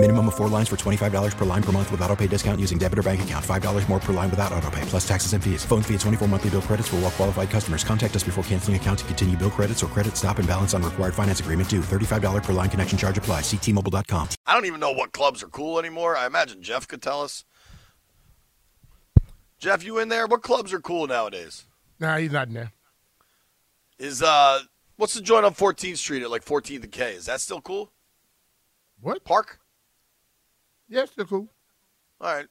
Minimum of four lines for $25 per line per month with auto pay discount using debit or bank account. $5 more per line without auto pay, plus taxes and fees. Phone fee at 24 monthly bill credits for all well qualified customers. Contact us before canceling account to continue bill credits or credit stop and balance on required finance agreement due. $35 per line connection charge apply. Ctmobile.com. I don't even know what clubs are cool anymore. I imagine Jeff could tell us. Jeff, you in there? What clubs are cool nowadays? Nah, he's not in there. Is uh what's the joint on 14th Street at like 14th and K? Is that still cool? What? Park? Yeah, still cool. All right.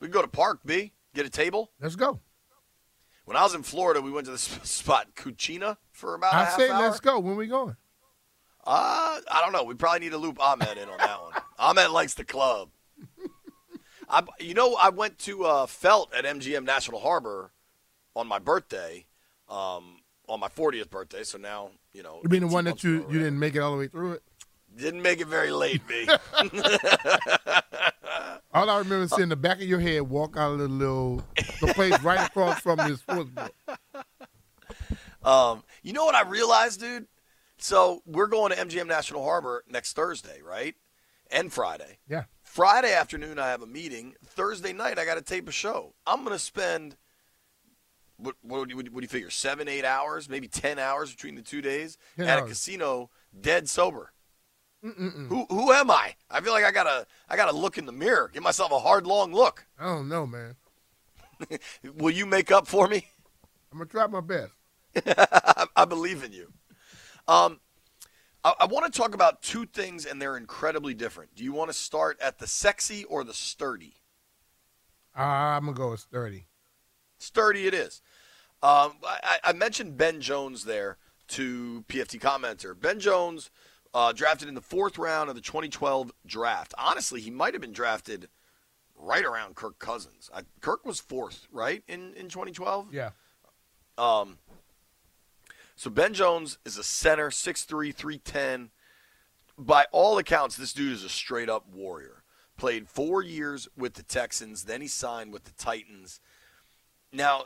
We can go to Park, B. Get a table. Let's go. When I was in Florida, we went to this spot, Cucina, for about a I half say let's go. When we going? Uh, I don't know. We probably need to loop Ahmed in on that one. Ahmed likes the club. I, you know, I went to uh, Felt at MGM National Harbor on my birthday, um, on my 40th birthday. So now, you know. You mean the one that you you didn't make it all the way through it? Didn't make it very late, me. All I remember is seeing the back of your head walk out of the little the place right across from sports book. Um, you know what I realized, dude? So we're going to MGM National Harbor next Thursday, right? And Friday. Yeah. Friday afternoon, I have a meeting. Thursday night, I got to tape a show. I'm going to spend, what, what, do you, what do you figure, seven, eight hours, maybe 10 hours between the two days 10 at a casino dead sober. Who, who am I? I feel like I gotta I gotta look in the mirror, give myself a hard long look. I don't know, man. Will you make up for me? I'm gonna try my best. I, I believe in you. Um, I, I want to talk about two things, and they're incredibly different. Do you want to start at the sexy or the sturdy? Uh, I'm gonna go with thirty. Sturdy it is. Um, I, I mentioned Ben Jones there to PFT commenter. Ben Jones uh, drafted in the fourth round of the 2012 draft. Honestly, he might have been drafted right around Kirk Cousins. I, Kirk was fourth, right, in, in 2012? Yeah. Um, so Ben Jones is a center, 6'3", 310. By all accounts, this dude is a straight up warrior. Played four years with the Texans, then he signed with the Titans. Now,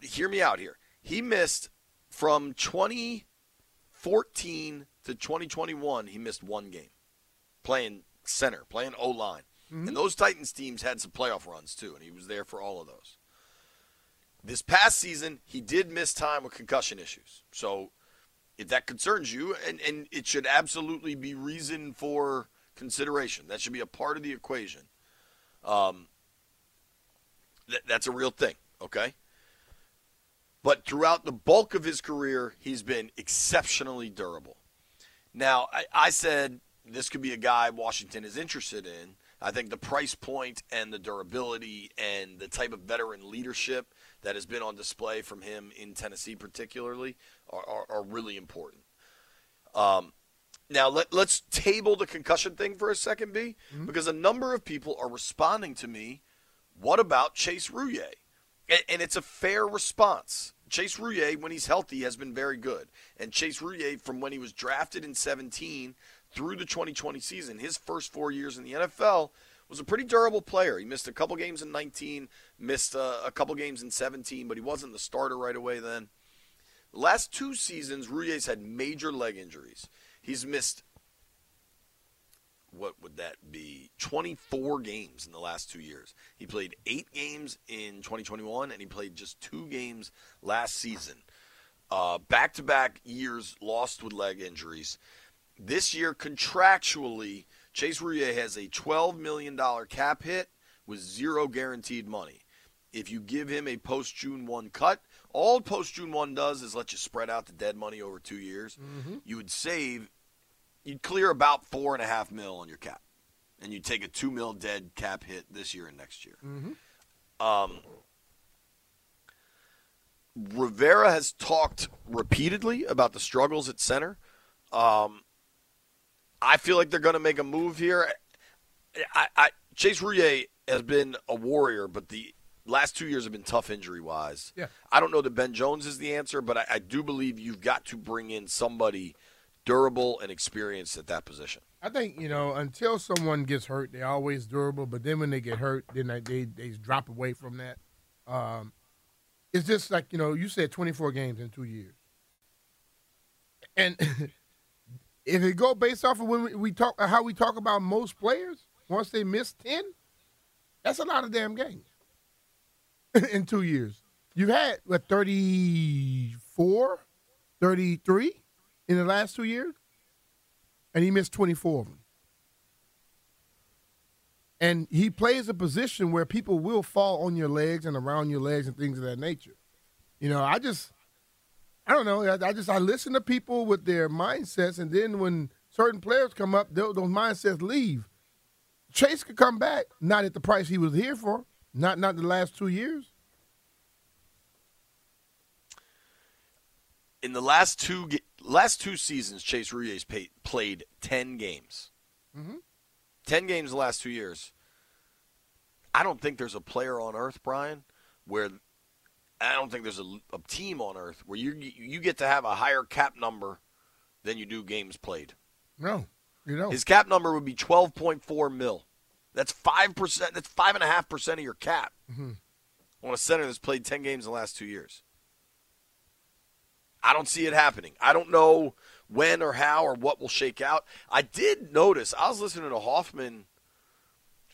hear me out here. He missed from 2014 to 2021. He missed one game, playing center, playing O line, and those Titans teams had some playoff runs too, and he was there for all of those. This past season, he did miss time with concussion issues. So, if that concerns you, and, and it should absolutely be reason for consideration. That should be a part of the equation. Um, th- that's a real thing, okay? But throughout the bulk of his career, he's been exceptionally durable. Now, I, I said this could be a guy Washington is interested in. I think the price point and the durability and the type of veteran leadership that has been on display from him in Tennessee, particularly, are, are, are really important. Um, now, let, let's table the concussion thing for a second, B, because a number of people are responding to me. What about Chase Roullier? And, and it's a fair response. Chase Roullier, when he's healthy, has been very good. And Chase Roullier, from when he was drafted in 17 through the 2020 season, his first four years in the NFL, was a pretty durable player. He missed a couple games in 19, missed uh, a couple games in 17, but he wasn't the starter right away then. The last two seasons, Roullier's had major leg injuries. He's missed what would that be? 24 games in the last two years. He played eight games in 2021, and he played just two games last season. Back to back years lost with leg injuries. This year, contractually, Chase Roullier has a $12 million cap hit with zero guaranteed money. If you give him a post June 1 cut, all post June 1 does is let you spread out the dead money over two years. Mm-hmm. You would save you'd clear about four and a half mil on your cap, and you'd take a two mil dead cap hit this year and next year. Um, Rivera has talked repeatedly about the struggles at center. Um, I feel like they're going to make a move here. I, I, Chase Roullier has been a warrior, but the last two years have been tough injury wise. Yeah. I don't know that Ben Jones is the answer, but I, I do believe you've got to bring in somebody durable and experienced at that position. I think you know until someone gets hurt, they're always durable. But then when they get hurt, then they they, they drop away from that. Um, it's just like you know you said 24 games in two years, and if it go based off of when we, we talk how we talk about most players, once they miss 10, that's a lot of damn games in two years. You've had what 34, 33 in the last two years, and he missed 24 of them. And he plays a position where people will fall on your legs and around your legs and things of that nature. You know, I just, I don't know. I, just I listen to people with their mindsets, and then when certain players come up, those mindsets leave. Chase could come back, not at the price he was here for, not not the last two years. In the last two last two seasons, Chase Roullier's paid, played ten games. Mm-hmm. Ten games the last two years. I don't think there's a player on earth, Brian, where I don't think there's a, a team on earth where you you get to have a higher cap number than you do games played. No, you don't. His cap number would be twelve point four mil. That's five percent. That's five and a half percent of your cap mm-hmm. on a center that's played ten games in the last two years. I don't see it happening. I don't know when or how or what will shake out. I did notice. I was listening to Hoffman.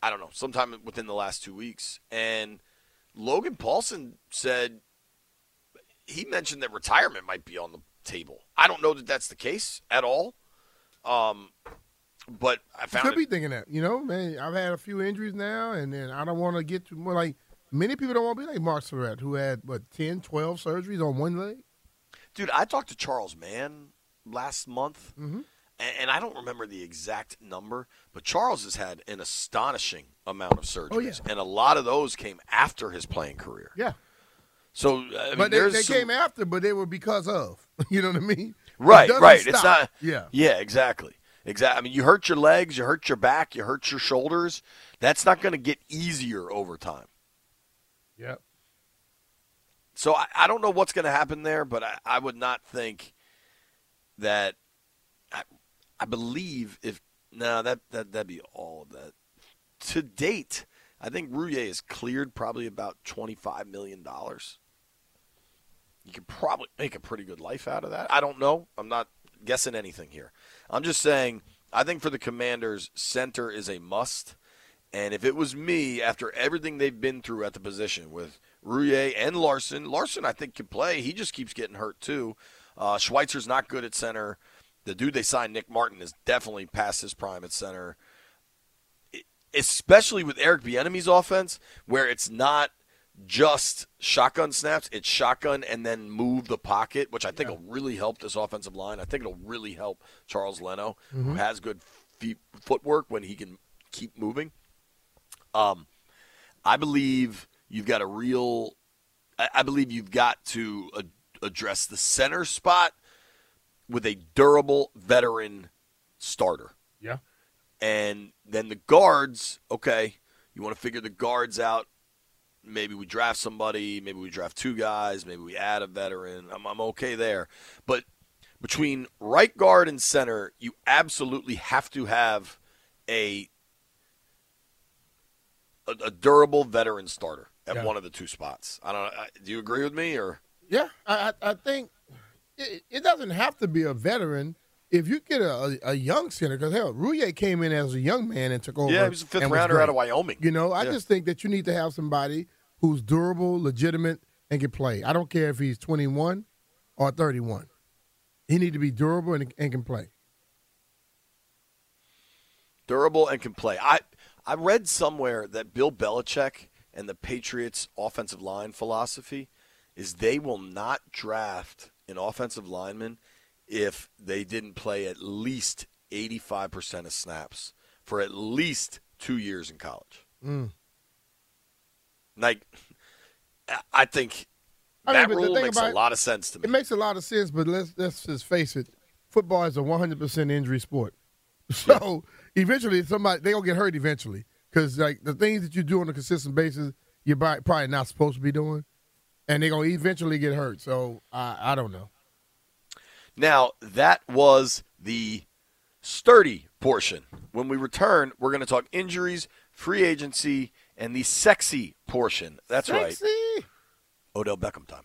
I don't know, sometime within the last two weeks, and Logan Paulsen said he mentioned that retirement might be on the table. I don't know that that's the case at all. Um, but I found could it, be thinking that. You know, man, I've had a few injuries now, and then I don't want to get to more like many people don't want to be like Mark Schlereth, who had what 10, 12 surgeries on one leg. Dude, I talked to Charles Mann last month, mm-hmm. and, and, I don't remember the exact number, but Charles has had an astonishing amount of surgeries, oh, yeah. and a lot of those came after his playing career. Yeah. So, I mean, but they, they some... came after, but they were because of. You know what I mean? Right, it right. Stop. It's not. Yeah. Yeah, exactly. Exactly. I mean, you hurt your legs, you hurt your back, you hurt your shoulders. That's not going to get easier over time. Yep. So I, I don't know what's going to happen there, but I, I would not think that. I, I believe if no, that that that'd be all of that. To date, I think Roullier has cleared probably about twenty five million dollars. You could probably make a pretty good life out of that. I don't know. I'm not guessing anything here. I'm just saying. I think for the Commanders, center is a must. And if it was me, after everything they've been through at the position with Roullier and Larsen, Larsen I think can play. He just keeps getting hurt too. Uh, Schweitzer's not good at center. The dude they signed, Nick Martin, is definitely past his prime at center. It, especially with Eric Bieniemy's offense, where it's not just shotgun snaps, it's shotgun and then move the pocket, which I think yeah. will really help this offensive line. I think it'll really help Charles Leno, mm-hmm. who has good feet, footwork when he can keep moving. Um, I believe you've got a real. I, I believe you've got to address the center spot with a durable veteran starter. Yeah. And then the guards, okay, you want to figure the guards out. Maybe we draft somebody, maybe we draft two guys, maybe we add a veteran. I'm, I'm okay there. But between right guard and center, you absolutely have to have a a, a durable veteran starter at yeah. one of the two spots. I don't know. Do you agree with me or? Yeah, I, I think it, it, doesn't have to be a veteran. If you get a, a, young center, because hell, Roullier came in as a young man and took over. Yeah, he was a fifth rounder out of Wyoming. You know, I yeah. just think that you need to have somebody who's durable, legitimate, and can play. I don't care if he's 21 or 31. He need to be durable and, and can play. Durable and can play. I I read somewhere that Bill Belichick and the Patriots' offensive line philosophy is they will not draft an offensive lineman if they didn't play at least 85% of snaps for at least two years in college. Mm. Like, I think I that mean, rule makes a lot of sense to me. It makes a lot of sense, but let's let's just face it: football is a 100% injury sport. So eventually somebody they're gonna get hurt eventually because like the things that you do on a consistent basis, you're probably not supposed to be doing, and they're gonna eventually get hurt. So I I don't know. Now that was the sturdy portion. When we return, we're going to talk injuries, free agency, and the sexy portion. That's Sexy. right. Odell Beckham time.